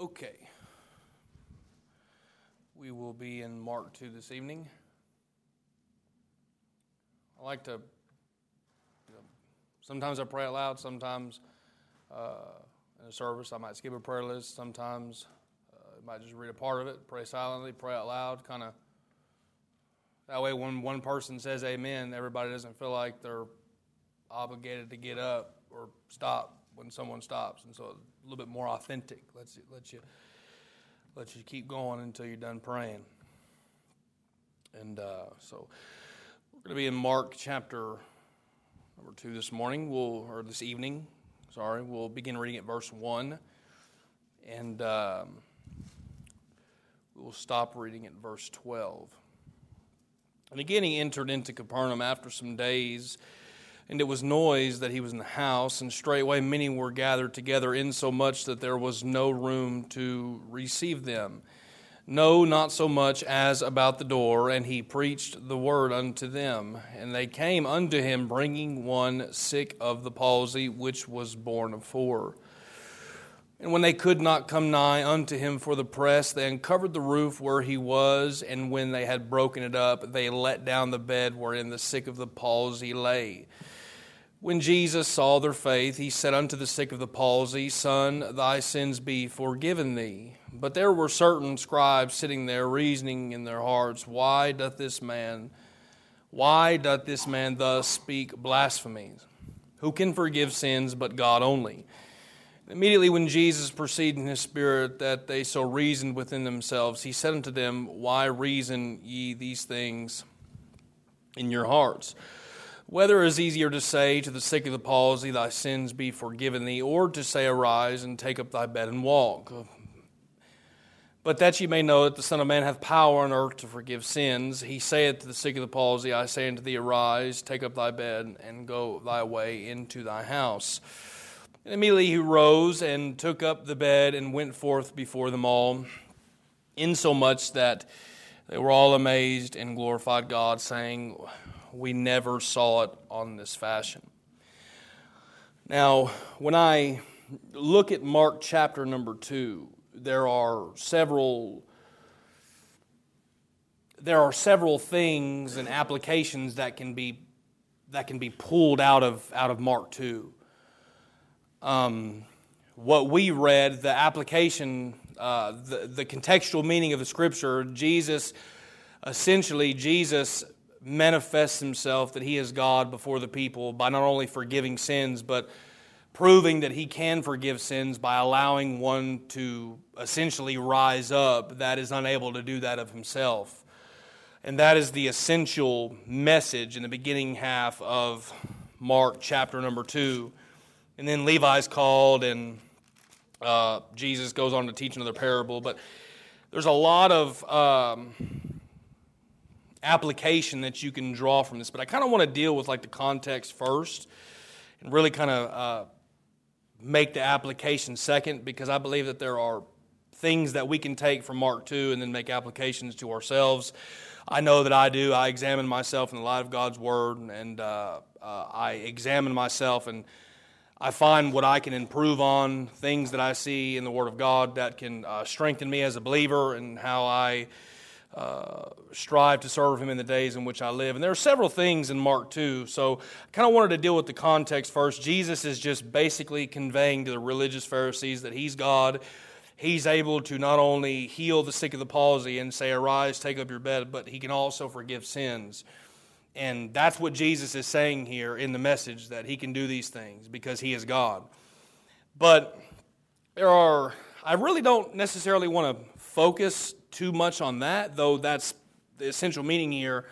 Okay. We will be in Mark 2 this evening. I like to, you know, sometimes I pray aloud, sometimes uh, in a service I might skip a prayer list, sometimes uh, I might just read a part of it, pray silently, pray out loud, kind of. That way, when one person says amen, everybody doesn't feel like they're obligated to get up or stop when someone stops, and so a little bit more authentic. Let's let you let you keep going until you're done praying. And uh, so we're going to be in Mark chapter number two this morning. We'll or this evening. Sorry, we'll begin reading at verse one, and um, we'll stop reading at verse twelve. And again, he entered into Capernaum after some days and it was noise that he was in the house, and straightway many were gathered together, insomuch that there was no room to receive them. No, not so much as about the door, and he preached the word unto them. And they came unto him, bringing one sick of the palsy, which was borne of four. And when they could not come nigh unto him for the press, they uncovered the roof where he was, and when they had broken it up, they let down the bed wherein the sick of the palsy lay. When Jesus saw their faith, he said unto the sick of the palsy, Son, thy sins be forgiven thee. But there were certain scribes sitting there, reasoning in their hearts, Why doth this man, why doth this man thus speak blasphemies? Who can forgive sins but God only? Immediately when Jesus perceived in his spirit that they so reasoned within themselves, he said unto them, Why reason ye these things in your hearts? Whether it is easier to say to the sick of the palsy, Thy sins be forgiven thee, or to say, Arise and take up thy bed and walk. But that ye may know that the Son of Man hath power on earth to forgive sins, he saith to the sick of the palsy, I say unto thee, Arise, take up thy bed, and go thy way into thy house. And immediately he rose and took up the bed and went forth before them all, insomuch that they were all amazed and glorified God, saying, we never saw it on this fashion. Now, when I look at Mark chapter number 2, there are several there are several things and applications that can be that can be pulled out of out of Mark 2. Um, what we read, the application, uh, the, the contextual meaning of the scripture, Jesus, essentially, Jesus manifests himself that he is God before the people by not only forgiving sins, but proving that he can forgive sins by allowing one to essentially rise up that is unable to do that of himself. And that is the essential message in the beginning half of Mark chapter number two. And then Levi's called, and uh, Jesus goes on to teach another parable. But there's a lot of. Um, application that you can draw from this. But I kind of want to deal with like the context first and really kind of uh, make the application second because I believe that there are things that we can take from Mark 2 and then make applications to ourselves. I know that I do. I examine myself in the light of God's Word and uh, uh, I examine myself and I find what I can improve on, things that I see in the Word of God that can uh, strengthen me as a believer and how I uh, strive to serve him in the days in which I live. And there are several things in Mark 2. So I kind of wanted to deal with the context first. Jesus is just basically conveying to the religious Pharisees that he's God. He's able to not only heal the sick of the palsy and say, Arise, take up your bed, but he can also forgive sins. And that's what Jesus is saying here in the message that he can do these things because he is God. But there are, I really don't necessarily want to focus too much on that, though that's the essential meaning here.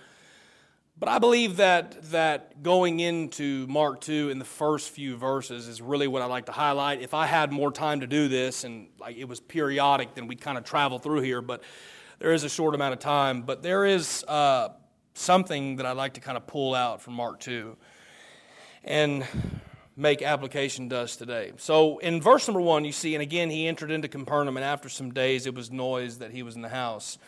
But I believe that, that going into Mark 2 in the first few verses is really what I'd like to highlight. If I had more time to do this and like it was periodic, then we'd kind of travel through here, but there is a short amount of time. But there is uh, something that I'd like to kind of pull out from Mark 2. And make application does today. So in verse number one, you see, and again, he entered into Capernaum, and after some days it was noise that he was in the house.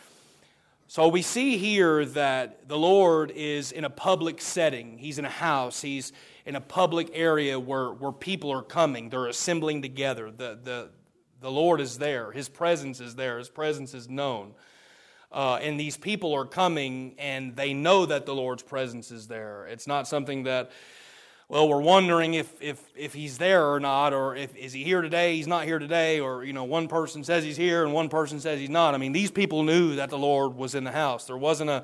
So we see here that the Lord is in a public setting. He's in a house. He's in a public area where, where people are coming. They're assembling together. The, the, The Lord is there. His presence is there. His presence is known. Uh, and these people are coming and they know that the Lord's presence is there. It's not something that, well, we're wondering if, if, if he's there or not, or if is he here today, he's not here today, or you know, one person says he's here and one person says he's not. I mean, these people knew that the Lord was in the house. There wasn't a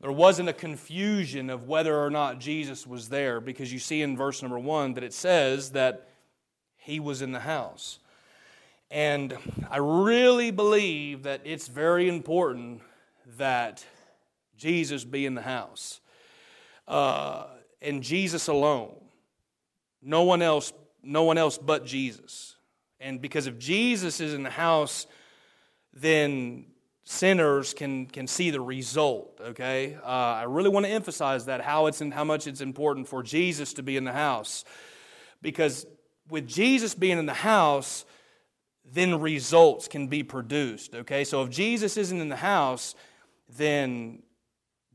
there wasn't a confusion of whether or not Jesus was there because you see in verse number one that it says that he was in the house. And I really believe that it's very important that Jesus be in the house. Uh, and Jesus alone. No one else, no one else but Jesus. And because if Jesus is in the house, then sinners can, can see the result, okay? Uh, I really want to emphasize that, how, it's in, how much it's important for Jesus to be in the house. Because with Jesus being in the house, then results can be produced. Okay, so if Jesus isn't in the house, then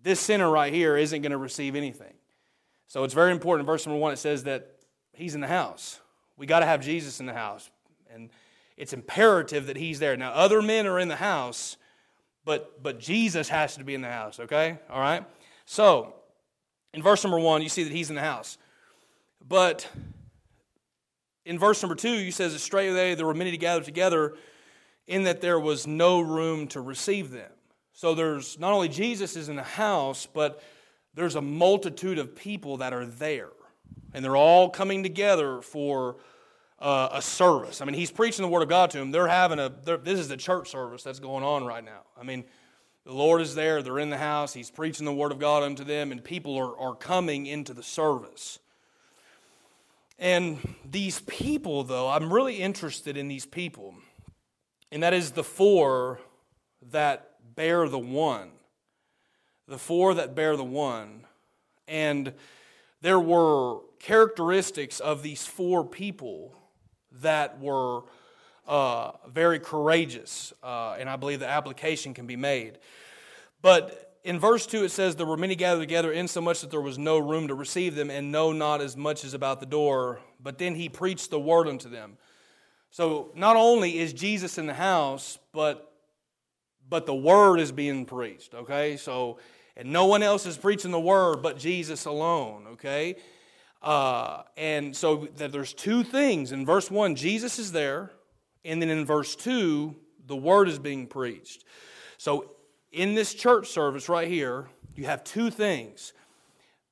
this sinner right here isn't going to receive anything. So it's very important. verse number one, it says that he's in the house. We got to have Jesus in the house. And it's imperative that he's there. Now, other men are in the house, but, but Jesus has to be in the house, okay? All right? So, in verse number one, you see that he's in the house. But in verse number two, you says, Straightway there were many to gather together, in that there was no room to receive them. So there's not only Jesus is in the house, but there's a multitude of people that are there. And they're all coming together for uh, a service. I mean, he's preaching the Word of God to them. They're having a, they're, this is the church service that's going on right now. I mean, the Lord is there, they're in the house, he's preaching the Word of God unto them, and people are, are coming into the service. And these people, though, I'm really interested in these people. And that is the four that bear the one. The four that bear the one. And there were characteristics of these four people that were uh, very courageous. Uh, and I believe the application can be made. But in verse 2, it says, There were many gathered together, insomuch that there was no room to receive them, and no not as much as about the door. But then he preached the word unto them. So not only is Jesus in the house, but but the word is being preached, okay? So, and no one else is preaching the word but Jesus alone, okay? Uh, and so there's two things. In verse 1, Jesus is there, and then in verse 2, the word is being preached. So in this church service right here, you have two things.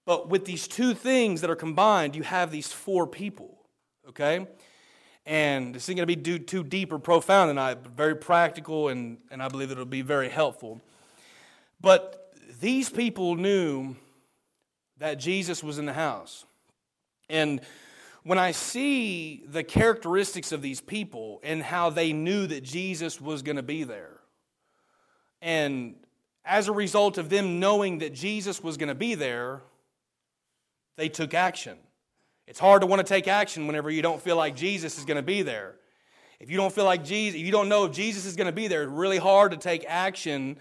But with these two things that are combined, you have these four people, okay? And this isn't going to be too deep or profound tonight, but very practical, and, and I believe it'll be very helpful. But these people knew that Jesus was in the house. And when I see the characteristics of these people and how they knew that Jesus was going to be there, and as a result of them knowing that Jesus was going to be there, they took action. It's hard to want to take action whenever you don't feel like Jesus is going to be there. If you don't feel like Jesus, if you don't know if Jesus is going to be there, it's really hard to take action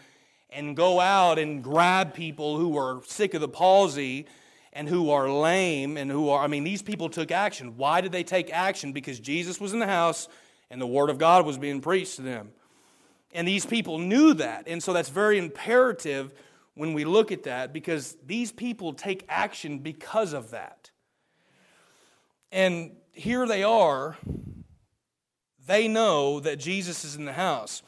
and go out and grab people who are sick of the palsy and who are lame and who are, I mean, these people took action. Why did they take action? Because Jesus was in the house and the Word of God was being preached to them. And these people knew that. And so that's very imperative when we look at that because these people take action because of that. And here they are. They know that Jesus is in the house.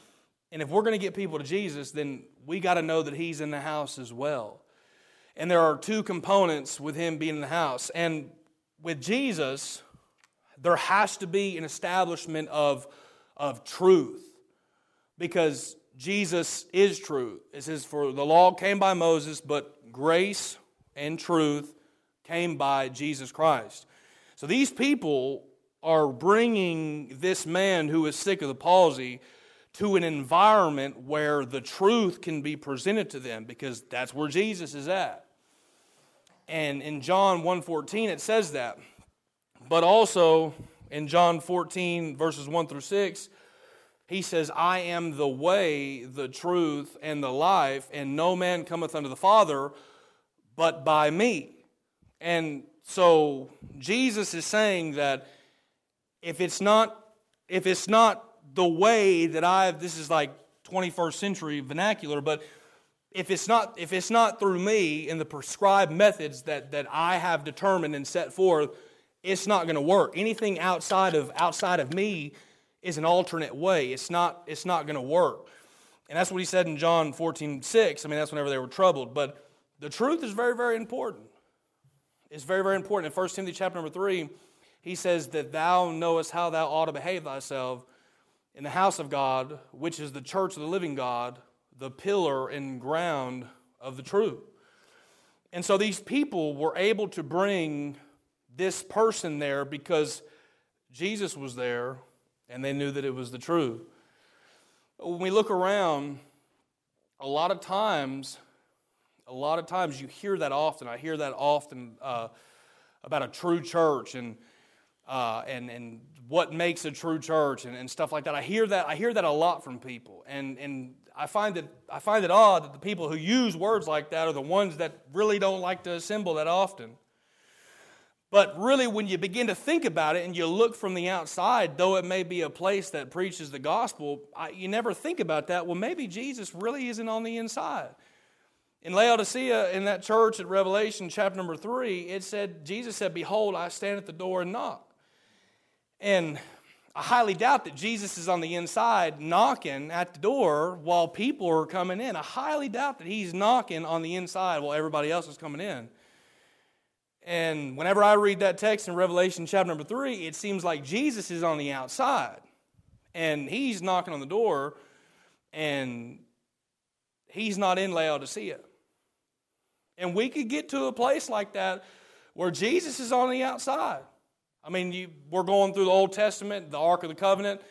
And if we're going to get people to Jesus, then we got to know that he's in the house as well. And there are two components with him being in the house. And with Jesus, there has to be an establishment of, of truth because Jesus is truth. It says, For the law came by Moses, but grace and truth came by Jesus Christ. So these people are bringing this man who is sick of the palsy to an environment where the truth can be presented to them because that's where Jesus is at. And in John 1:14 it says that. But also in John 14 verses 1 through 6 he says, I am the way, the truth, and the life, and no man cometh unto the Father but by me. And so Jesus is saying that if it's not if it's not the way that I've, this is like 21st century vernacular, but if it's not, if it's not through me and the prescribed methods that, that I have determined and set forth, it's not going to work. Anything outside of, outside of me is an alternate way. It's not, it's not going to work. And that's what he said in John 14, 6. I mean, that's whenever they were troubled. But the truth is very, very important. It's very, very important. In 1 Timothy chapter number 3, he says that thou knowest how thou ought to behave thyself in the house of God, which is the church of the living God, the pillar and ground of the truth. And so these people were able to bring this person there because Jesus was there and they knew that it was the truth. When we look around, a lot of times, a lot of times you hear that often. I hear that often uh, about a true church and uh, and and what makes a true church and, and stuff like that. I hear that I hear that a lot from people, and and I find it I find it odd that the people who use words like that are the ones that really don't like to assemble that often. But really, when you begin to think about it and you look from the outside, though it may be a place that preaches the gospel, I, you never think about that. Well, maybe Jesus really isn't on the inside. In Laodicea, in that church at Revelation chapter number three, it said, Jesus said, Behold, I stand at the door and knock. And I highly doubt that Jesus is on the inside knocking at the door while people are coming in. I highly doubt that he's knocking on the inside while everybody else is coming in. And whenever I read that text in Revelation chapter number three, it seems like Jesus is on the outside and he's knocking on the door and he's not in Laodicea. And we could get to a place like that where Jesus is on the outside. I mean, you, we're going through the Old Testament, the Ark of the Covenant,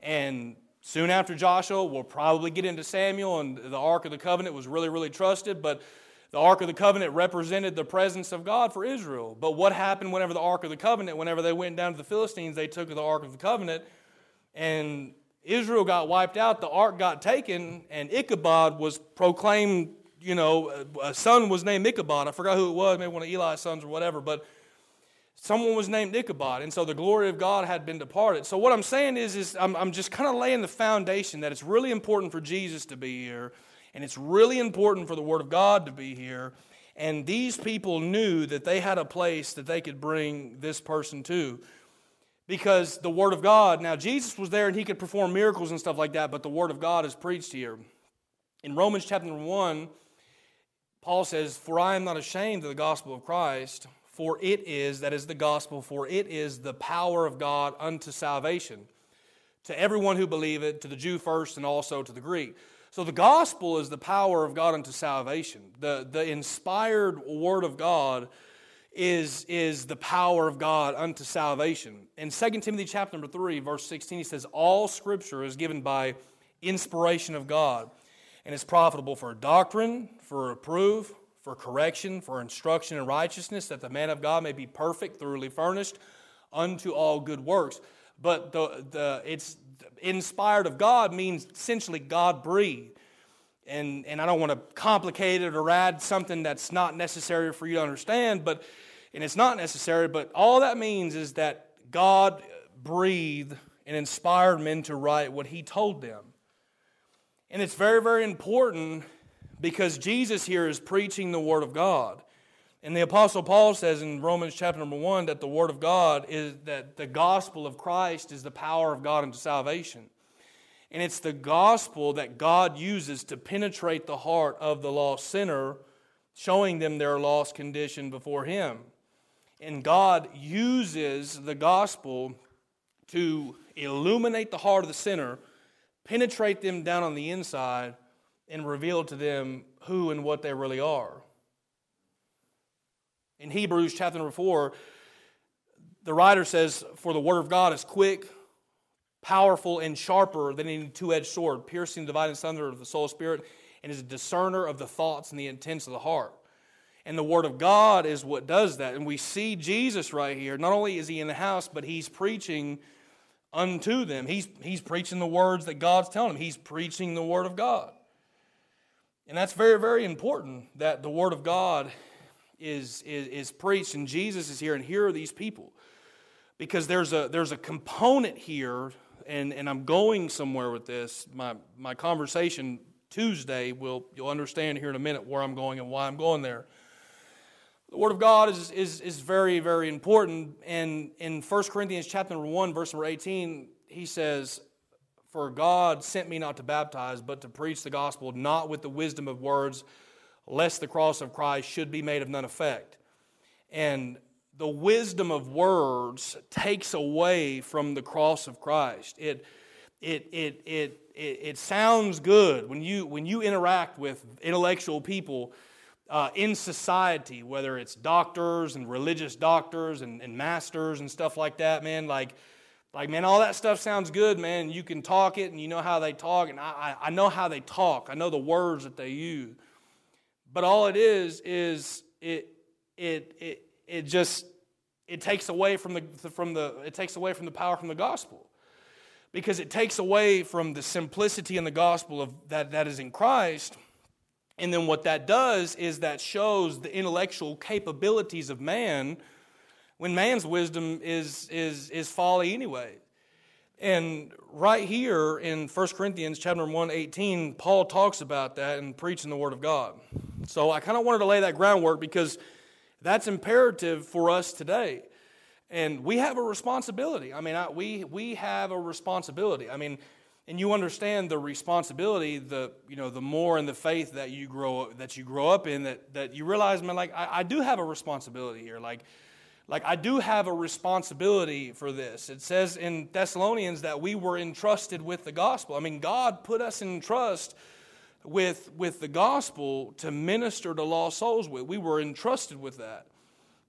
and soon after Joshua, we'll probably get into Samuel, and the Ark of the Covenant was really, really trusted. But the Ark of the Covenant represented the presence of God for Israel. But what happened whenever the Ark of the Covenant, whenever they went down to the Philistines, they took the Ark of the Covenant, and Israel got wiped out, the Ark got taken, and Ichabod was proclaimed, you know, a son was named Ichabod. I forgot who it was, maybe one of Eli's sons or whatever, but someone was named Ichabod, and so the glory of God had been departed. So what I'm saying is, is I'm, I'm just kind of laying the foundation that it's really important for Jesus to be here and it's really important for the Word of God to be here. And these people knew that they had a place that they could bring this person to. Because the Word of God, now Jesus was there and he could perform miracles and stuff like that, but the Word of God is preached here. In Romans chapter 1, Paul says, For I am not ashamed of the gospel of Christ, for it is, that is the gospel, for it is the power of God unto salvation, to everyone who believe it, to the Jew first and also to the Greek. So the gospel is the power of God unto salvation. The, the inspired word of God is, is the power of God unto salvation. In 2 Timothy chapter number 3, verse 16, he says, All scripture is given by inspiration of God, and is profitable for doctrine, for reproof, for correction, for instruction in righteousness, that the man of God may be perfect, thoroughly furnished unto all good works. But the, the, it's inspired of God means essentially God breathed. And, and I don't want to complicate it or add something that's not necessary for you to understand, but and it's not necessary, but all that means is that God breathed and inspired men to write what he told them. And it's very, very important because Jesus here is preaching the Word of God. And the Apostle Paul says in Romans chapter number one that the Word of God is that the gospel of Christ is the power of God unto salvation. And it's the gospel that God uses to penetrate the heart of the lost sinner, showing them their lost condition before Him. And God uses the gospel to illuminate the heart of the sinner, penetrate them down on the inside, and reveal to them who and what they really are. In Hebrews chapter number 4, the writer says, For the word of God is quick, powerful, and sharper than any two edged sword, piercing, the dividing asunder of the soul, spirit, and is a discerner of the thoughts and the intents of the heart. And the Word of God is what does that. And we see Jesus right here. Not only is he in the house, but he's preaching unto them. He's, he's preaching the words that God's telling him. He's preaching the Word of God. And that's very, very important that the Word of God is, is, is preached and Jesus is here, and here are these people. Because there's a, there's a component here and, and I'm going somewhere with this. My, my conversation Tuesday will you'll understand here in a minute where I'm going and why I'm going there. The Word of God is, is, is very, very important. And in 1 Corinthians chapter number 1, verse number 18, he says, For God sent me not to baptize, but to preach the gospel, not with the wisdom of words, lest the cross of Christ should be made of none effect. And the wisdom of words takes away from the cross of Christ. It, it, it, it, it, it sounds good when you, when you interact with intellectual people uh, in society, whether it's doctors and religious doctors and, and masters and stuff like that, man. Like, like, man, all that stuff sounds good, man. You can talk it and you know how they talk, and I, I know how they talk. I know the words that they use. But all it is, is it, it, it, it just it takes away from the, from the it takes away from the power from the gospel because it takes away from the simplicity in the gospel of that, that is in christ and then what that does is that shows the intellectual capabilities of man when man's wisdom is, is, is folly anyway. And right here in 1 Corinthians chapter 1, 18, Paul talks about that and preaching the Word of God. So I kind of wanted to lay that groundwork because that's imperative for us today. And we have a responsibility. I mean, I, we, we have a responsibility. I mean, and you understand the responsibility the you know the more in the faith that you grow that you grow up in that that you realize man like I, I do have a responsibility here like like I do have a responsibility for this. It says in Thessalonians that we were entrusted with the gospel. I mean, God put us in trust with, with the gospel to minister to lost souls with. We were entrusted with that.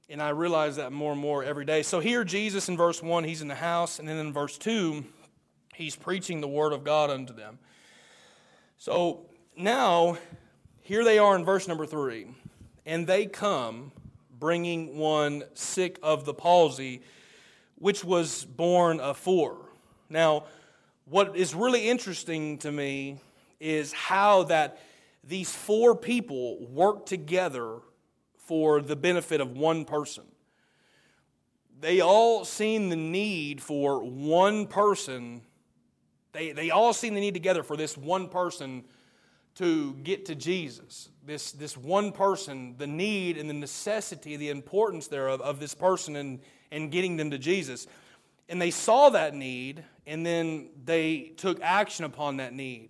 And I realize that more and more every day. So here, Jesus in verse 1, he's in the house. And then in verse 2, he's preaching the word of God unto them. So now, here they are in verse number 3. And they come bringing one sick of the palsy, which was borne four. Now, what is really interesting to me is how that these four people work together for the benefit of one person. They all seen the need for one person. They, they all seen the need together for this one person to get to Jesus. This, this one person, the need and the necessity, the importance thereof of this person and, and getting them to Jesus. And they saw that need, and then they took action upon that need.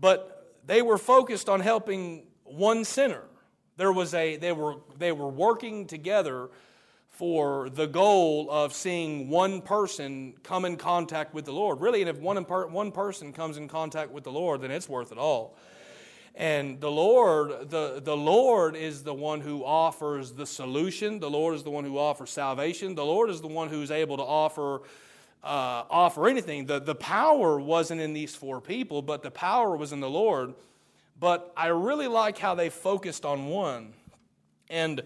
But they were focused on helping one sinner. There was a, they, were, they were working together for the goal of seeing one person come in contact with the Lord. Really, and if one, one person comes in contact with the Lord, then it's worth it all. And the Lord, the, the Lord is the one who offers the solution. The Lord is the one who offers salvation. The Lord is the one who's able to offer, uh, offer anything. The, the power wasn't in these four people, but the power was in the Lord. But I really like how they focused on one. And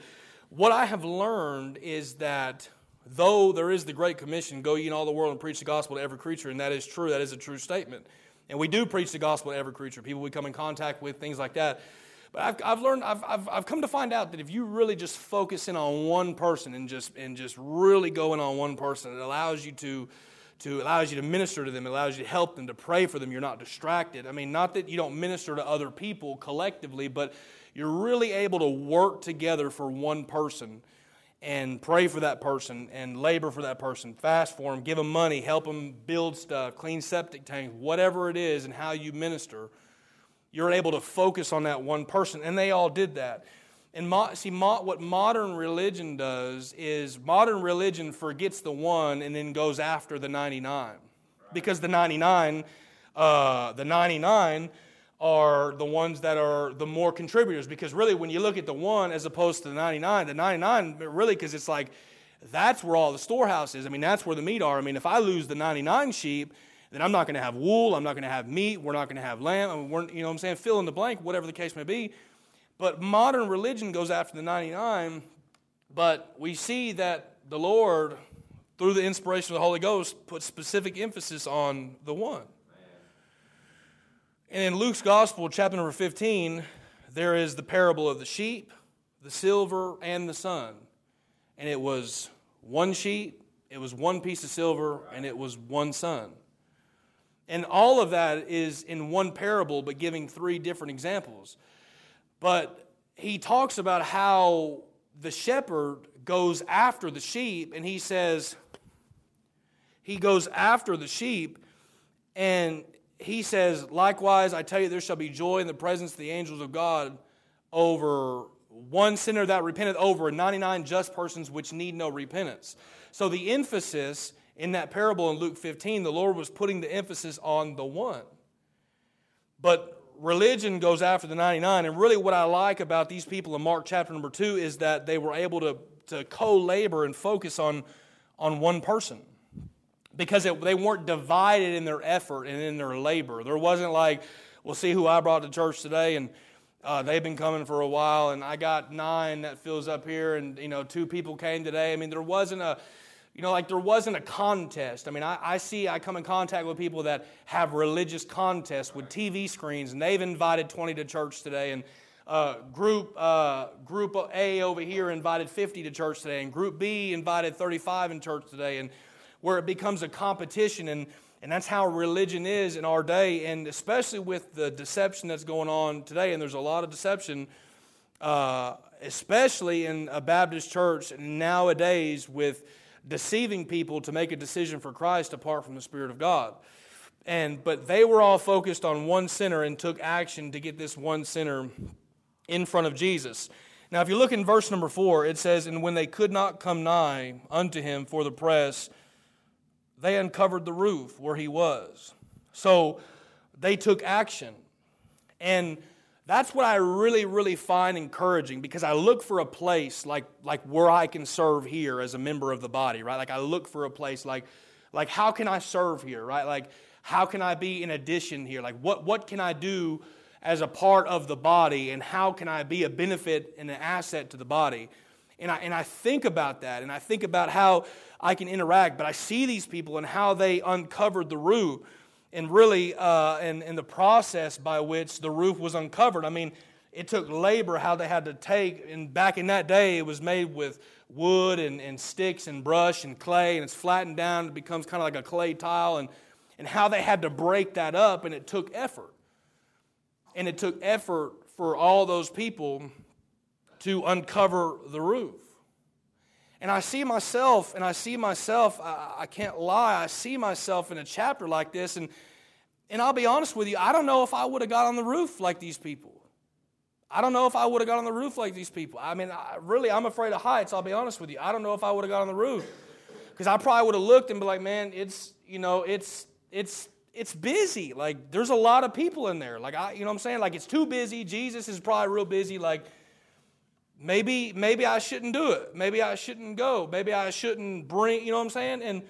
what I have learned is that though there is the Great Commission, go ye in all the world and preach the gospel to every creature, and that is true, that is a true statement. And we do preach the gospel to every creature, people we come in contact with, things like that. But I've, I've learned, I've, I've, I've come to find out that if you really just focus in on one person and just, and just really go in on one person, it allows you to, to allows you to minister to them, it allows you to help them, to pray for them. You're not distracted. I mean, not that you don't minister to other people collectively, but you're really able to work together for one person and pray for that person and labor for that person, fast for them, give them money, help them build stuff, clean septic tanks, whatever it is, and how you minister, you're able to focus on that one person. And they all did that. And mo- see, mo- what modern religion does is modern religion forgets the one and then goes after the 99. Because the 99, uh, the 99 are the ones that are the more contributors. Because really when you look at the one as opposed to the 99 the 99 really because it's like that's where all the storehouse is i mean that's where the meat are. I mean if i lose the 99 sheep then i'm not going to have wool i'm not going to have meat we're not going to have lamb I mean, we're, you know what i'm saying fill in the blank whatever the case may be. But modern religion goes after the 99 but we see that the lord through the inspiration of the holy ghost puts specific emphasis on the one and in Luke's Gospel, chapter number 15, there is the parable of the sheep, the silver, and the son. And it was one sheep, it was one piece of silver, and it was one son. And all of that is in one parable, but giving three different examples. But he talks about how the shepherd goes after the sheep, and he says, he goes after the sheep, and he says, Likewise, I tell you, there shall be joy in the presence of the angels of God over one sinner that repenteth, over 99 just persons which need no repentance. So the emphasis in that parable in Luke 15, the Lord was putting the emphasis on the one. But religion goes after the 99. And really, what I like about these people in Mark chapter number 2 is that they were able to, to co labor and focus on, on one person because it, they weren't divided in their effort and in their labor. There wasn't like, we'll see who I brought to church today, and uh, they've been coming for a while, and I got nine that fills up here, and you know, two people came today. I mean, there wasn't a, you know, like there wasn't a contest. I mean, I, I see, I come in contact with people that have religious contests with TV screens, and they've invited 20 to church today, and uh, group uh, group A over here invited 50 to church today, and group B invited 35 in church today, and where it becomes a competition. And, and that's how religion is in our day, and especially with the deception that's going on today. And there's a lot of deception, uh, especially in a Baptist church nowadays, with deceiving people to make a decision for Christ apart from the Spirit of God. And but they were all focused on one sinner and took action to get this one sinner in front of Jesus. Now, if you look in verse number four, it says, And when they could not come nigh unto him for the press, they uncovered the roof where he was. So they took action. And that's what I really, really find encouraging because I look for a place like, like where I can serve here as a member of the body, right? Like I look for a place like, like how can I serve here, right? Like how can I be in addition here? Like what, what can I do as a part of the body and how can I be a benefit and an asset to the body? And I, and I think about that and I think about how I can interact. But I see these people and how they uncovered the roof and really uh, and, and the process by which the roof was uncovered. I mean, it took labor how they had to take, and back in that day, it was made with wood and, and sticks and brush and clay, and it's flattened down, it becomes kind of like a clay tile, and, and how they had to break that up, and it took effort. And it took effort for all those people to uncover the roof. And I see myself, and I see myself, I, I, can't lie, I see myself in a chapter like this, and, and I'll be honest with you, I don't know if I would have got on the roof like these people. I don't know if I would have got on the roof like these people. I mean, I, really, I'm afraid of heights, I'll be honest with you. I don't know if I would have got on the roof. Because I probably would have looked and be like, man, it's, you know, it's, it's, it's busy. Like, there's a lot of people in there. Like, I, you know what I'm saying? Like, it's too busy. Jesus is probably real busy. Like, maybe maybe I shouldn't do it. Maybe I shouldn't go. Maybe I shouldn't bring, you know what I'm saying? And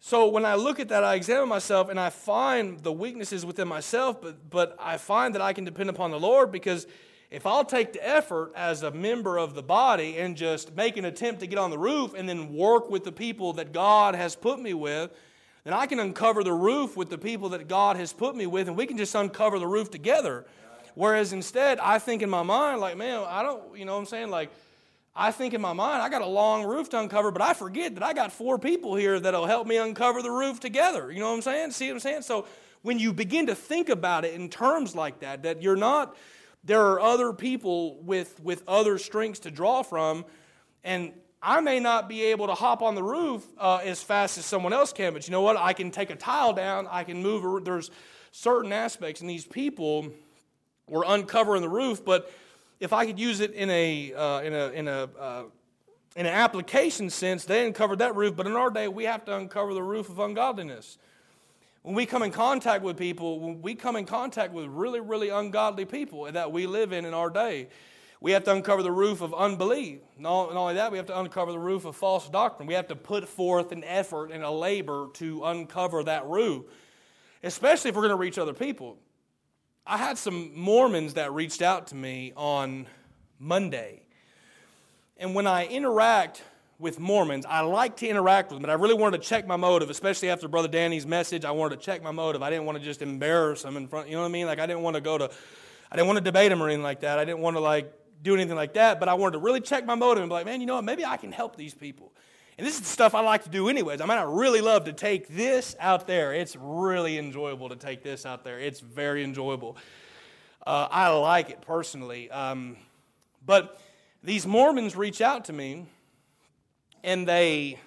so when I look at that, I examine myself and I find the weaknesses within myself, but but I find that I can depend upon the Lord because if I'll take the effort as a member of the body and just make an attempt to get on the roof and then work with the people that God has put me with, then I can uncover the roof with the people that God has put me with, and we can just uncover the roof together. Whereas instead, I think in my mind, like, man, I don't, you know what I'm saying? Like, I think in my mind, I got a long roof to uncover, but I forget that I got four people here that'll help me uncover the roof together. You know what I'm saying? See what I'm saying? So when you begin to think about it in terms like that, that you're not, there are other people with, with other strengths to draw from, and I may not be able to hop on the roof uh, as fast as someone else can, but you know what? I can take a tile down, I can move, there's certain aspects, and these people, we're uncovering the roof, but if I could use it in a, uh, in a, in a, uh, in an application sense, they uncovered that roof, but in our day, we have to uncover the roof of ungodliness. When we come in contact with people, when we come in contact with really, really ungodly people that we live in in our day, we have to uncover the roof of unbelief. Not, only that, we have to uncover the roof of false doctrine. We have to put forth an effort and a labor to uncover that roof, especially if we're going to reach other people. I had some Mormons that reached out to me on Monday. And when I interact with Mormons, I like to interact with them, but I really wanted to check my motive, especially after Brother Danny's message. I wanted to check my motive. I didn't want to just embarrass them in front, you know what I mean? Like, I didn't want to go to, I didn't want to debate them or anything like that. I didn't want to, like, do anything like that, but I wanted to really check my motive and be like, man, you know what? Maybe I can help these people. And this is the stuff I like to do anyways. I mean, I really love to take this out there. It's really enjoyable to take this out there. It's very enjoyable. Uh, I like it personally. Um, but these Mormons reach out to me and they,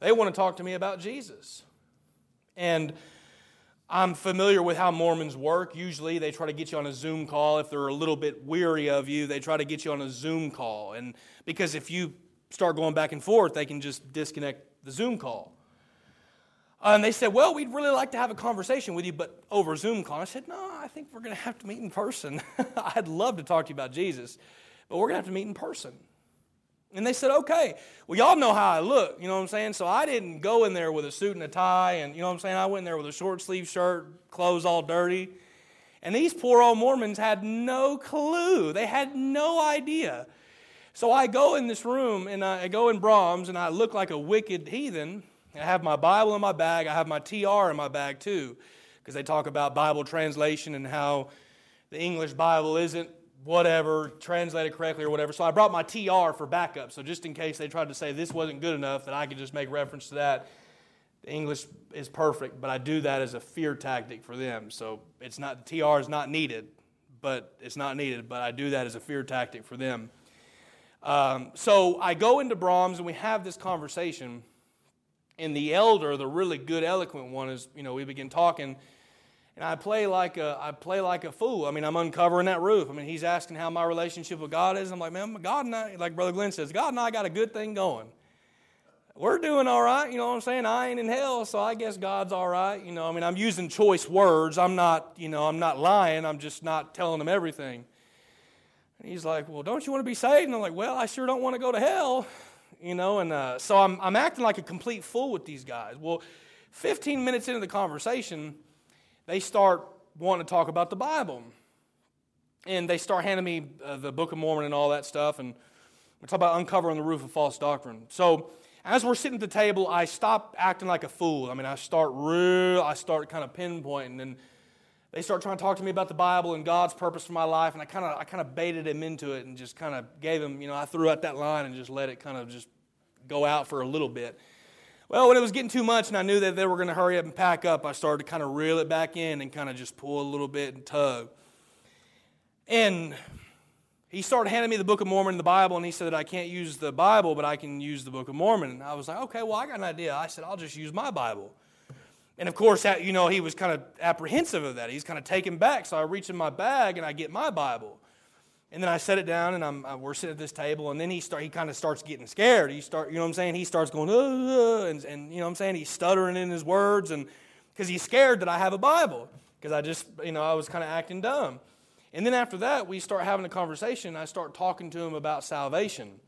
they want to talk to me about Jesus. And I'm familiar with how Mormons work. Usually they try to get you on a Zoom call. If they're a little bit weary of you, they try to get you on a Zoom call. And because if you start going back and forth, they can just disconnect the Zoom call. Uh, and they said, Well, we'd really like to have a conversation with you, but over Zoom call. I said, No, I think we're going to have to meet in person. I'd love to talk to you about Jesus, but we're going to have to meet in person. And they said, Okay. Well, y'all know how I look, you know what I'm saying? So I didn't go in there with a suit and a tie, and you know what I'm saying? I went in there with a short sleeve shirt, clothes all dirty. And these poor old Mormons had no clue. They had no idea so I go in this room and I go in Braum's and I look like a wicked heathen. I have my Bible in my bag. I have my TR in my bag too, because they talk about Bible translation and how the English Bible isn't whatever, translated correctly or whatever. So I brought my TR for backup. So just in case they tried to say this wasn't good enough, that I could just make reference to that. The English is perfect, but I do that as a fear tactic for them. So it's not the TR is not needed, but it's not needed, but I do that as a fear tactic for them. Um, so I go into Braum's and we have this conversation. And the elder, the really good, eloquent one, is, you know, we begin talking. And I play like a, I play like a fool. I mean, I'm uncovering that roof. I mean, he's asking how my relationship with God is. I'm like, man, God and I, like Brother Glenn says, God and I got a good thing going. We're doing all right, you know what I'm saying? I ain't in hell, so I guess God's all right. You know, I mean, I'm using choice words. I'm not, you know, I'm not lying. I'm just not telling them everything. And he's like, Well, don't you want to be saved? And I'm like, Well, I sure don't want to go to hell. You know, and uh, so I'm, I'm acting like a complete fool with these guys. Well, 15 minutes into the conversation, they start wanting to talk about the Bible. And they start handing me uh, the Book of Mormon and all that stuff. And we talk about uncovering the roof of false doctrine. So as we're sitting at the table, I stop acting like a fool. I mean, I start real, I start kind of pinpointing. And they start trying to talk to me about the Bible and God's purpose for my life, and I kind of I kind of baited him into it and just kind of gave him, you know, I threw out that line and just let it kind of just go out for a little bit. Well, when it was getting too much and I knew that they were going to hurry up and pack up, I started to kind of reel it back in and kind of just pull a little bit and tug. And he started handing me the Book of Mormon and the Bible, and he said that I can't use the Bible, but I can use the Book of Mormon. And I was like, okay, well, I got an idea. I said, I'll just use my Bible. And of course, you know, he was kind of apprehensive of that. He's kind of taken back. So I reach in my bag and I get my Bible. And then I set it down and I'm, we're sitting at this table. And then he, start, he kind of starts getting scared. He start, you know what I'm saying? He starts going, uh, and, and, you know what I'm saying? He's stuttering in his words and because he's scared that I have a Bible. Because I just, you know, I was kind of acting dumb. And then after that, we start having a conversation. I start talking to him about salvation.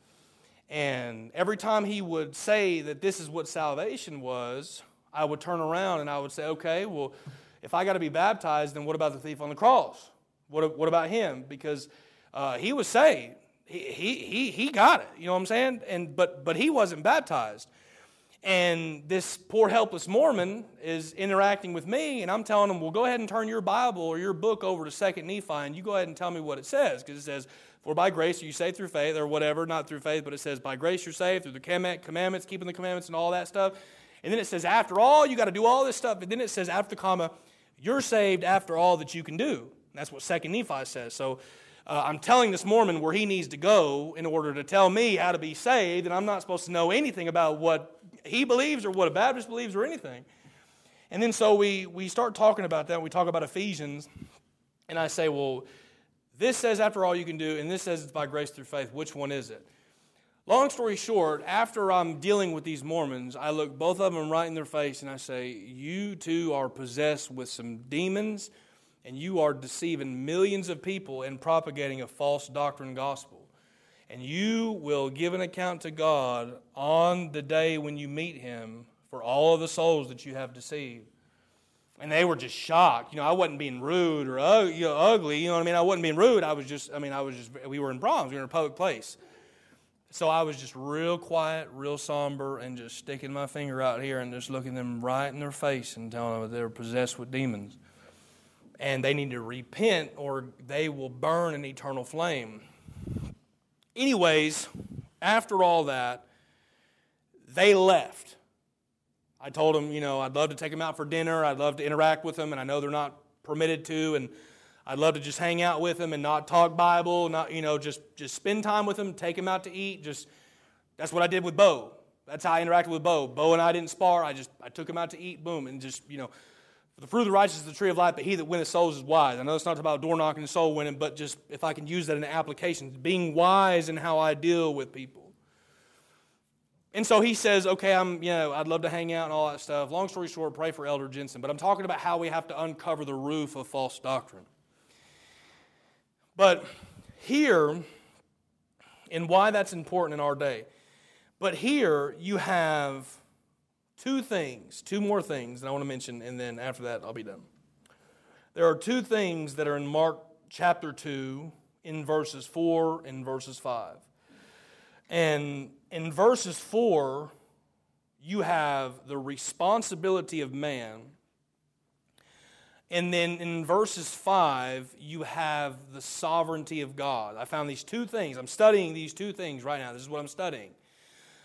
And every time he would say that this is what salvation was, I would turn around and I would say, okay, well, if I got to be baptized, then what about the thief on the cross? What, what about him? Because uh, he was saved. He, he, he, got it. You know what I'm saying? And, but, but he wasn't baptized. And this poor helpless Mormon is interacting with me, and I'm telling him, well, go ahead and turn your Bible or your book over to Second Nephi, and you go ahead and tell me what it says. Because it says, for by grace you saved through faith, or whatever, not through faith, but it says, by grace you're saved through the commandments, keeping the commandments, and all that stuff. And then it says, after all, you got to do all this stuff. And then it says, after the comma, you're saved after all that you can do. that's what Second Nephi says. So uh, I'm telling this Mormon where he needs to go in order to tell me how to be saved, and I'm not supposed to know anything about what he believes or what a Baptist believes or anything. And then so we, we start talking about that. We talk about Ephesians, and I say, well, this says after all you can do, and this says it's by grace through faith. Which one is it? Long story short, after I'm dealing with these Mormons, I look both of them right in their face and I say, You two are possessed with some demons and you are deceiving millions of people and propagating a false doctrine gospel. And you will give an account to God on the day when you meet Him for all of the souls that you have deceived. And they were just shocked. You know, I wasn't being rude or ugly. You know what I mean? I wasn't being rude. I was just, I mean, I was just, we were in Braum's. We were in a public place. So I was just real quiet, real somber, and just sticking my finger out here and just looking them right in their face and telling them they're possessed with demons. And they need to repent or they will burn in eternal flame. Anyways, after all that, they left. I told them, you know, I'd love to take them out for dinner. I'd love to interact with them, and I know they're not permitted to. And I'd love to just hang out with him and not talk Bible, not, you know, just, just spend time with him, take him out to eat. Just That's what I did with Bo. That's how I interacted with Bo. Bo and I didn't spar. I just I took him out to eat, boom, and just, you know, the fruit of the righteous is the tree of life, but he that winneth souls is wise. I know it's not about door knocking and soul winning, but just if I can use that in application, being wise in how I deal with people. And so he says, okay, I'm, you know, I'd love to hang out and all that stuff. Long story short, pray for Elder Jensen. But I'm talking about how we have to uncover the roof of false doctrine. But here, and why that's important in our day, but here you have two things, two more things that I want to mention, and then after that, I'll be done. There are two things that are in Mark chapter 2, in verses 4 and verses 5. And in verses 4, you have the responsibility of man. And then in verses 5, you have the sovereignty of God. I found these two things. I'm studying these two things right now. This is what I'm studying.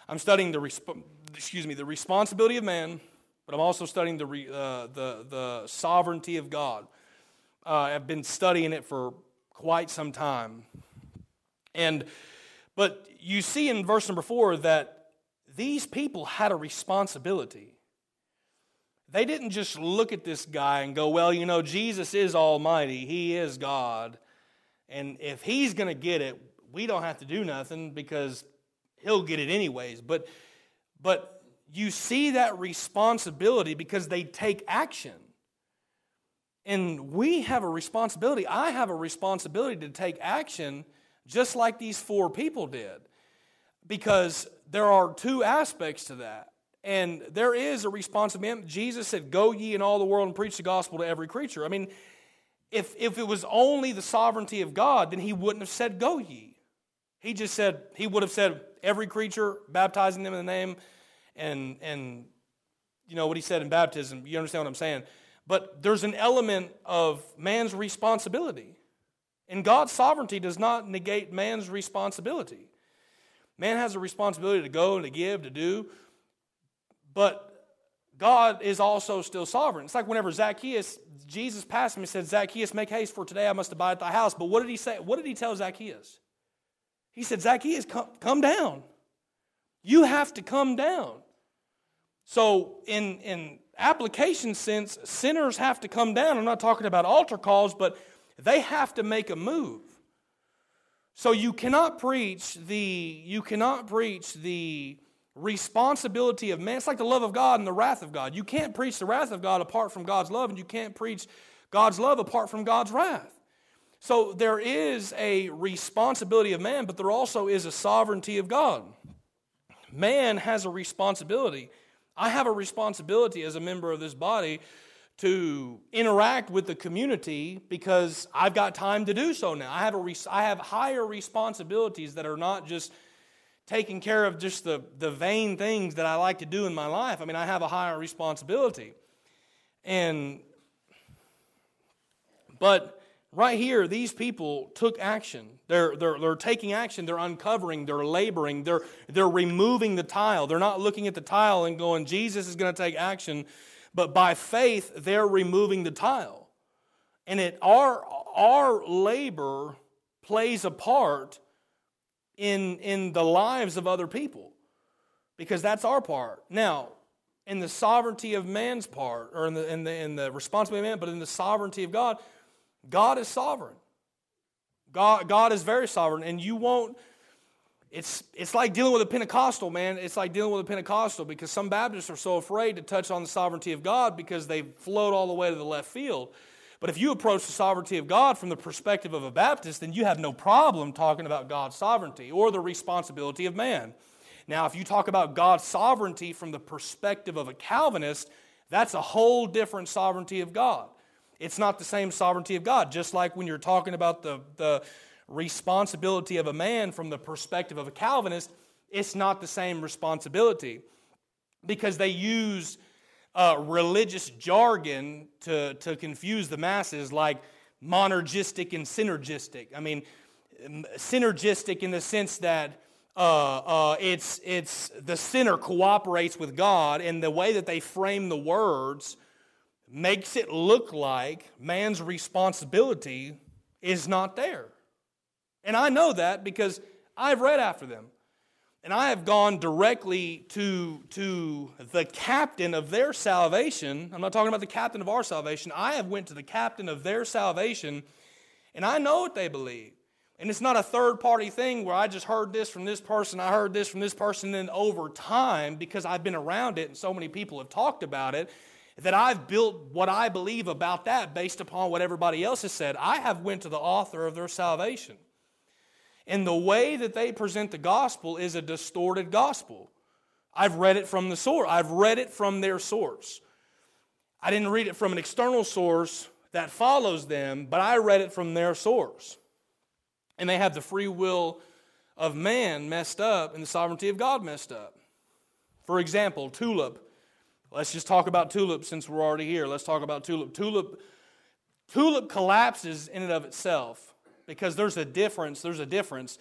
I'm studying the, resp- excuse me, the responsibility of man, but I'm also studying the, re- uh, the, the sovereignty of God. Uh, I've been studying it for quite some time. And, but you see in verse number four that these people had a responsibility. They didn't just look at this guy and go, well, you know, Jesus is almighty, he is God. And if he's going to get it, we don't have to do nothing because he'll get it anyways. But, but you see that responsibility because they take action. And we have a responsibility. I have a responsibility to take action just like these four people did. Because there are two aspects to that. And there is a responsibility. Jesus said, Go ye in all the world and preach the gospel to every creature. I mean, if, if it was only the sovereignty of God, then he wouldn't have said, Go ye. He just said, He would have said, every creature, baptizing them in the name, and and you know what he said in baptism. You understand what I'm saying? But there's an element of man's responsibility. And God's sovereignty does not negate man's responsibility. Man has a responsibility to go to give, to do, but God is also still sovereign. It's like whenever Zacchaeus, Jesus passed him and said, Zacchaeus, make haste, for today I must abide at thy house. But what did he say? What did he tell Zacchaeus? He said, Zacchaeus, come, come down. You have to come down. So, in, in application sense, sinners have to come down. I'm not talking about altar calls, but they have to make a move. So you cannot preach the you cannot preach the responsibility of man. It's like the love of God and the wrath of God. You can't preach the wrath of God apart from God's love, and you can't preach God's love apart from God's wrath. So there is a responsibility of man, but there also is a sovereignty of God. Man has a responsibility. I have a responsibility as a member of this body to interact with the community because I've got time to do so now. I have, a I have higher responsibilities that are not just taking care of just the, the vain things that I like to do in my life. I mean, I have a higher responsibility. And, but Right here, these people took action. They're, they're, they're taking action. They're uncovering. They're laboring. They're, they're removing the tile. They're not looking at the tile and going, Jesus is going to take action. But by faith, they're removing the tile. And it, our, our labor plays a part in, in the lives of other people because that's our part. Now, in the sovereignty of man's part, or in the, in the, in the responsibility of man, but in the sovereignty of God, God is sovereign. God, God is very sovereign, and you won't. It's, it's like dealing with a Pentecostal, man. It's like dealing with a Pentecostal because some Baptists are so afraid to touch on the sovereignty of God because they float all the way to the left field. But if you approach the sovereignty of God from the perspective of a Baptist, then you have no problem talking about God's sovereignty or the responsibility of man. Now, if you talk about God's sovereignty from the perspective of a Calvinist, that's a whole different sovereignty of God. It's not the same sovereignty of God. Just like when you're talking about the, the responsibility of a man from the perspective of a Calvinist, it's not the same responsibility because they use uh, religious jargon to, to confuse the masses, like monergistic and synergistic. I mean, synergistic in the sense that uh, uh, it's, it's the sinner cooperates with God, and the way that they frame the words makes it look like man's responsibility is not there. And I know that because I've read after them. And I have gone directly to, to the captain of their salvation. I'm not talking about the captain of our salvation. I have went to the captain of their salvation, and I know what they believe. And it's not a third party thing where I just heard this from this person, I heard this from this person, and then over time, because I've been around it and so many people have talked about it, that I've built what I believe about that based upon what everybody else has said. I have went to the author of their salvation. And the way that they present the gospel is a distorted gospel. I've read it from the source. I've read it from their source. I didn't read it from an external source that follows them, but I read it from their source. And they have the free will of man messed up and the sovereignty of God messed up. For example, tulip. Let's just talk about tulip since we're already here. Let's talk about tulip. Tulip tulip collapses in and of itself because there's a difference. There's a difference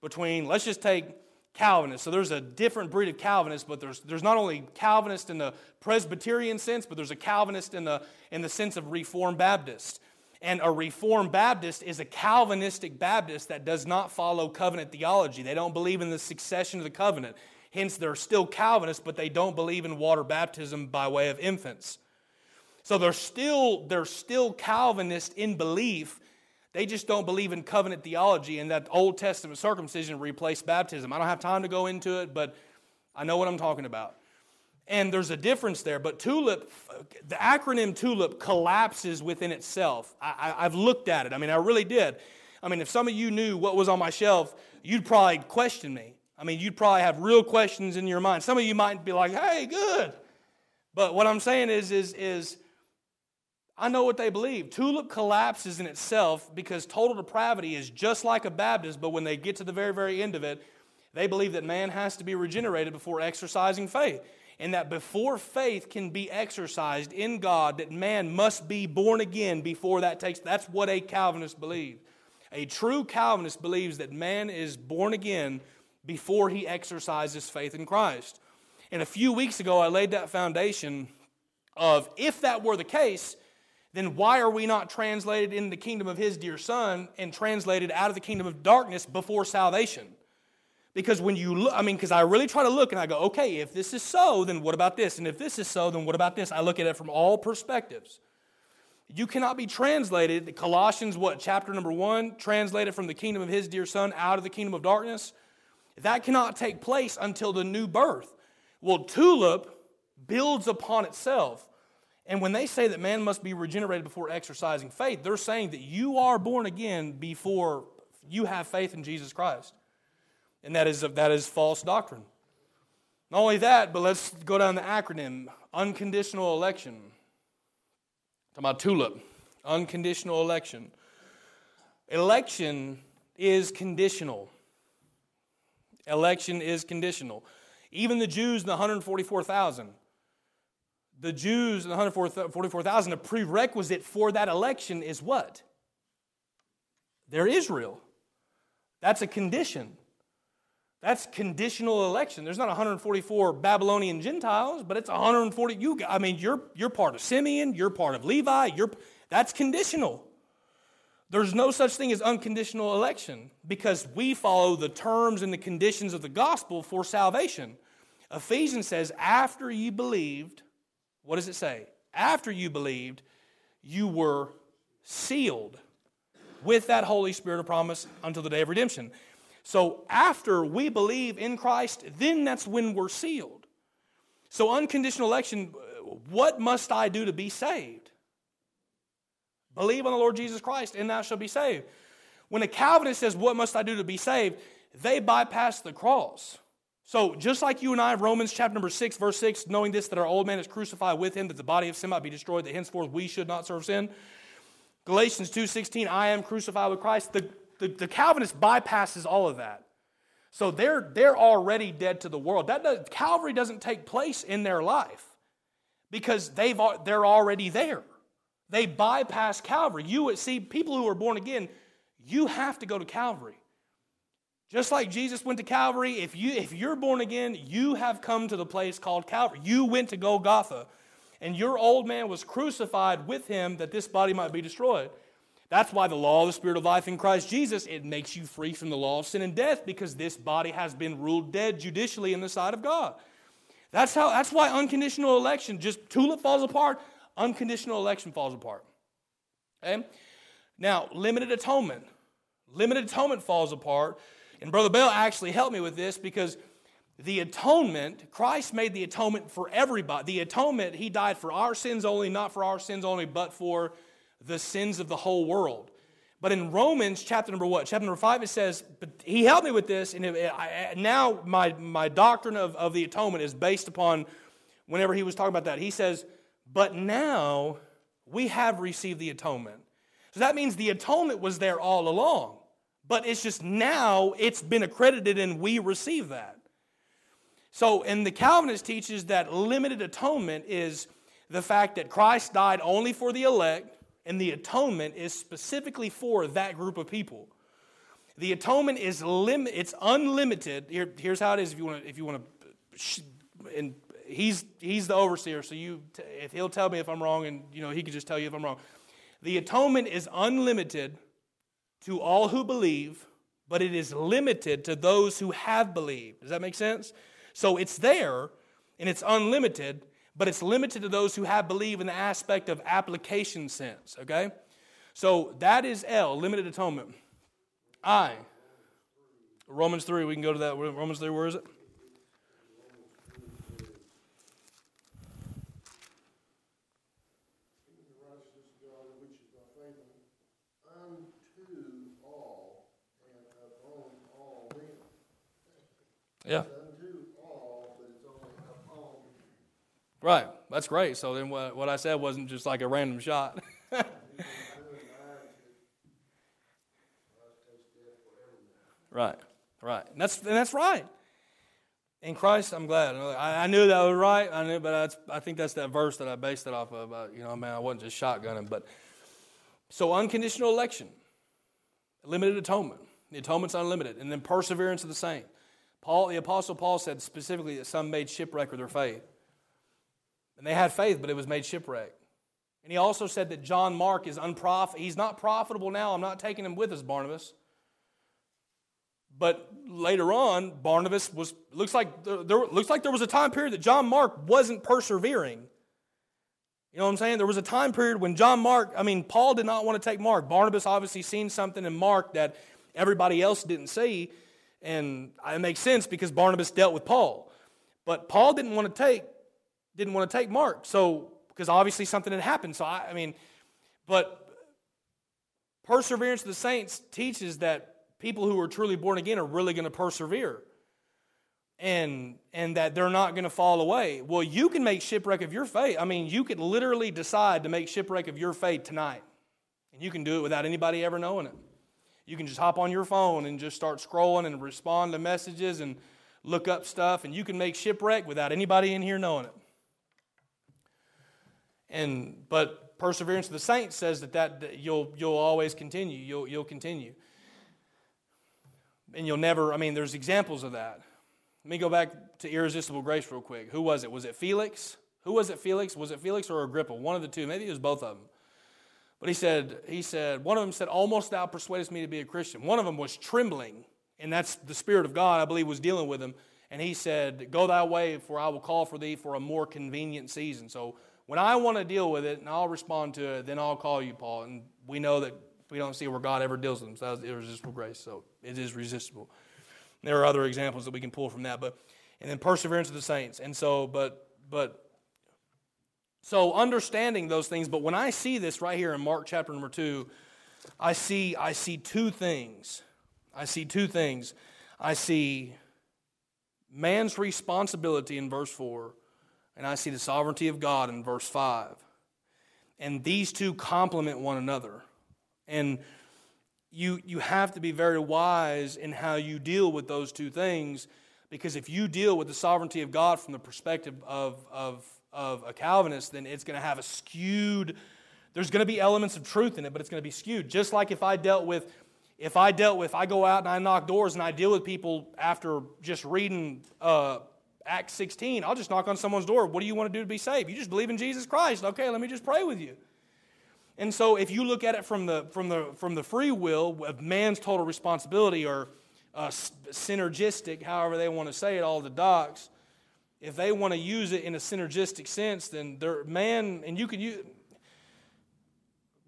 between, let's just take Calvinists. So there's a different breed of Calvinists, but there's, there's not only Calvinist in the Presbyterian sense, but there's a Calvinist in the, in the sense of Reformed Baptist. And a Reformed Baptist is a Calvinistic Baptist that does not follow covenant theology. They don't believe in the succession of the covenant. Hence, they're still Calvinists, but they don't believe in water baptism by way of infants. So they're still, they're still Calvinist in belief, they just don't believe in covenant theology and that Old Testament circumcision replaced baptism. I don't have time to go into it, but I know what I'm talking about. And there's a difference there, but TULIP, the acronym TULIP collapses within itself. I, have looked at it. I mean, I really did. I mean, if some of you knew what was on my shelf, you'd probably question me. I mean, you'd probably have real questions in your mind. Some of you might be like, hey, good. But what I'm saying is, is, is I know what they believe. Tulip collapses in itself because total depravity is just like a Baptist, but when they get to the very, very end of it, they believe that man has to be regenerated before exercising faith. And that before faith can be exercised in God, that man must be born again before that takes. That's what a Calvinist believes. A true Calvinist believes that man is born again before he exercises faith in Christ. And a few weeks ago, I laid that foundation of if that were the case, then why are we not translated in the kingdom of his dear son and translated out of the kingdom of darkness before salvation? Because when you look, I mean, because I really try to look and I go, okay, if this is so, then what about this? And if this is so, then what about this? I look at it from all perspectives. You cannot be translated, Colossians, what, chapter number one, translated from the kingdom of his dear son out of the kingdom of darkness. That cannot take place until the new birth. Well, tulip builds upon itself. And when they say that man must be regenerated before exercising faith, they're saying that you are born again before you have faith in Jesus Christ. And that is, that is false doctrine. Not only that, but let's go down the acronym unconditional election. Talking about TULIP, unconditional election. Election is conditional. Election is conditional. Even the Jews, in the 144,000, the Jews, and the 144,000, a prerequisite for that election is what? They're Israel. That's a condition. That's conditional election. There's not 144 Babylonian Gentiles, but it's 140. You, I mean, you're, you're part of Simeon, you're part of Levi, you're, that's conditional. There's no such thing as unconditional election because we follow the terms and the conditions of the gospel for salvation. Ephesians says, after you believed, what does it say? After you believed, you were sealed with that Holy Spirit of promise until the day of redemption. So after we believe in Christ, then that's when we're sealed. So, unconditional election, what must I do to be saved? Believe on the Lord Jesus Christ, and thou shalt be saved. When a Calvinist says, What must I do to be saved? they bypass the cross. So, just like you and I, Romans chapter number 6, verse 6, knowing this, that our old man is crucified with him, that the body of sin might be destroyed, that henceforth we should not serve sin. Galatians 2.16, I am crucified with Christ. The, the, the Calvinist bypasses all of that. So they're, they're already dead to the world. That does, Calvary doesn't take place in their life because they've, they're already there. They bypass Calvary. You see, people who are born again, you have to go to Calvary. Just like Jesus went to Calvary, if, you, if you're born again, you have come to the place called Calvary. You went to Golgotha, and your old man was crucified with him that this body might be destroyed. That's why the law of the Spirit of life in Christ Jesus, it makes you free from the law of sin and death because this body has been ruled dead judicially in the sight of God. That's, how, that's why unconditional election, just tulip falls apart, unconditional election falls apart. Okay? Now, limited atonement. Limited atonement falls apart. And Brother Bell actually helped me with this because the atonement, Christ made the atonement for everybody. The atonement, He died for our sins only, not for our sins only, but for the sins of the whole world. But in Romans chapter number what? Chapter number five, it says, but he helped me with this, and I, now my, my doctrine of, of the atonement is based upon whenever he was talking about that. He says, but now we have received the atonement. So that means the atonement was there all along. But it's just now it's been accredited and we receive that. So, and the Calvinist teaches that limited atonement is the fact that Christ died only for the elect, and the atonement is specifically for that group of people. The atonement is lim- it's unlimited. Here, here's how it is if you want to if you want to and he's he's the overseer, so you if he'll tell me if I'm wrong and you know he can just tell you if I'm wrong. The atonement is unlimited to all who believe, but it is limited to those who have believed. Does that make sense? So it's there and it's unlimited, but it's limited to those who have believed in the aspect of application sense, okay? So that is L, limited atonement. I, Romans 3, we can go to that. Romans 3, where is it? Yeah. Right. That's great. So then what, what I said wasn't just like a random shot. right. Right. And that's, and that's right. In Christ, I'm glad. I, I, knew that was right. I knew, but I, I think that's that verse that I based it off of. Uh, you know, man, I wasn't just shotgunning. But so unconditional election, limited atonement. The atonement's unlimited, and then perseverance of the saint. Paul, the Apostle Paul said specifically that some made shipwreck of their faith. And they had faith, but it was made shipwreck. And he also said that John Mark is unprofitable. He's not profitable now. I'm not taking him with us, Barnabas. But later on, Barnabas was looks like there, there looks like there was a time period that John Mark wasn't persevering. You know what I'm saying? There was a time period when John Mark, I mean, Paul did not want to take Mark. Barnabas obviously seen something in Mark that everybody else didn't see. And it makes sense because Barnabas dealt with Paul. But Paul didn't want to take, didn't want to take Mark. So, because obviously something had happened. So, I, I mean, but perseverance of the saints teaches that people who are truly born again are really going to persevere and and that they're not going to fall away well you can make shipwreck of your faith i mean you could literally decide to make shipwreck of your faith tonight and you can do it without anybody ever knowing it you can just hop on your phone and just start scrolling and respond to messages and look up stuff, and you can make shipwreck without anybody in here knowing it. And but perseverance of the saints says that, that, that you'll you'll always continue. You'll you'll continue. And you'll never, I mean, there's examples of that. Let me go back to irresistible grace real quick. Who was it? Was it Felix? Who was it, Felix? Was it Felix or Agrippa? One of the two. Maybe it was both of them. But he said, he said, one of them said, Almost thou persuadest me to be a Christian. One of them was trembling, and that's the Spirit of God, I believe, was dealing with him. And he said, Go thy way, for I will call for thee for a more convenient season. So when I want to deal with it and I'll respond to it, then I'll call you, Paul. And we know that we don't see where God ever deals with them. So that's irresistible grace. So it is resistible. There are other examples that we can pull from that, but and then perseverance of the saints. And so, but but so understanding those things, but when I see this right here in Mark chapter number 2, I see I see two things. I see two things. I see man's responsibility in verse 4, and I see the sovereignty of God in verse 5. And these two complement one another. And you, you have to be very wise in how you deal with those two things because if you deal with the sovereignty of God from the perspective of, of of a Calvinist, then it's going to have a skewed, there's going to be elements of truth in it, but it's going to be skewed. Just like if I dealt with, if I dealt with, I go out and I knock doors and I deal with people after just reading uh, Acts 16, I'll just knock on someone's door. What do you want to do to be saved? You just believe in Jesus Christ. Okay, let me just pray with you. And so if you look at it from the, from the, from the free will of man's total responsibility or uh, synergistic, however they want to say it, all the docs, if they want to use it in a synergistic sense, then they're, man, and you can use,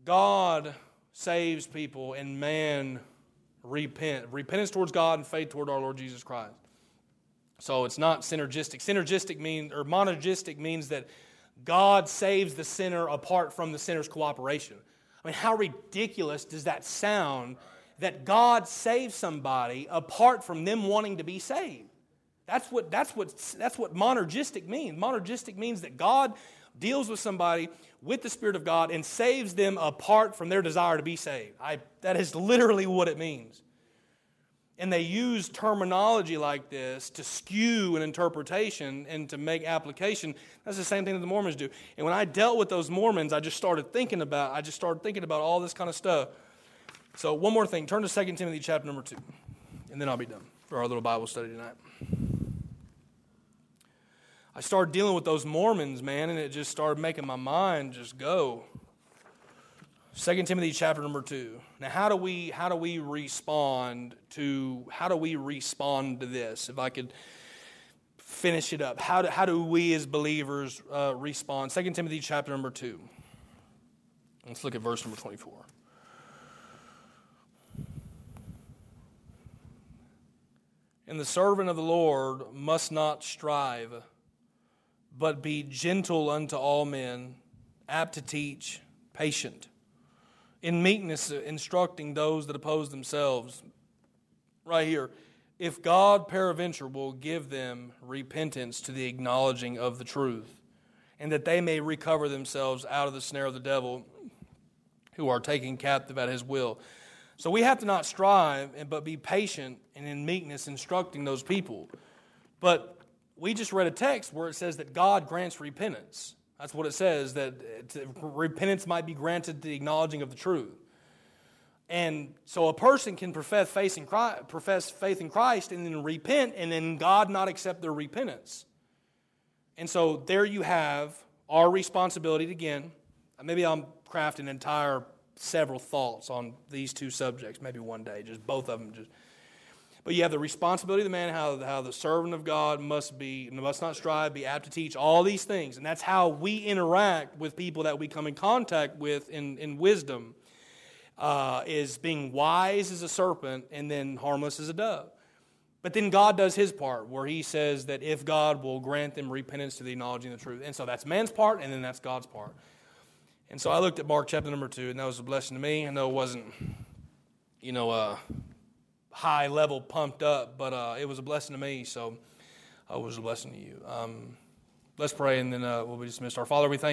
God saves people and man repent. Repentance towards God and faith toward our Lord Jesus Christ. So it's not synergistic. Synergistic means, or monergistic means that God saves the sinner apart from the sinner's cooperation. I mean, how ridiculous does that sound that God saves somebody apart from them wanting to be saved? That's what, that's what, that's what monergistic means. Monergistic means that God deals with somebody with the Spirit of God and saves them apart from their desire to be saved. I, that is literally what it means. And they use terminology like this to skew an interpretation and to make application. That's the same thing that the mormons do. And when i dealt with those mormons i just started thinking about i just started thinking about all this kind of stuff. So one more thing. Turn to 2 timothy chapter number 2 and then i'll be done for our little bible study tonight i started dealing with those mormons man and it just started making my mind just go 2 Timothy chapter number 2. Now how do we how do we respond to how do we respond to this? If I could finish it up. How do, how do we as believers uh, respond? 2 Timothy chapter number 2. Let's look at verse number 24. And the servant of the Lord must not strive, but be gentle unto all men, apt to teach, patient in meekness uh, instructing those that oppose themselves. Right here. If God peradventure will give them repentance to the acknowledging of the truth, and that they may recover themselves out of the snare of the devil who are taken captive at his will. So we have to not strive, but be patient and in meekness instructing those people. But we just read a text where it says that God grants repentance. That's what it says, that repentance might be granted the acknowledging of the truth. And so a person can profess faith in Christ, profess faith in Christ and then repent, and then God not accept their repentance. And so there you have our responsibility again. Maybe I'm crafting entire several thoughts on these two subjects, maybe one day, just both of them. Just but you have the responsibility of the man, how, how the servant of God must be, must not strive, be apt to teach, all these things. And that's how we interact with people that we come in contact with in, in wisdom, uh, is being wise as a serpent and then harmless as a dove. But then God does his part, where he says that if God will grant them repentance to the acknowledging the truth. And so that's man's part, and then that's God's part. And so I looked at Mark chapter number two, and that was a blessing to me. I know it wasn't, you know, uh, high level pumped up, but uh, it was a blessing to me, so uh, it was a blessing to you. Um, let's pray and then uh, we'll be dismissed. Our Father, we thank you.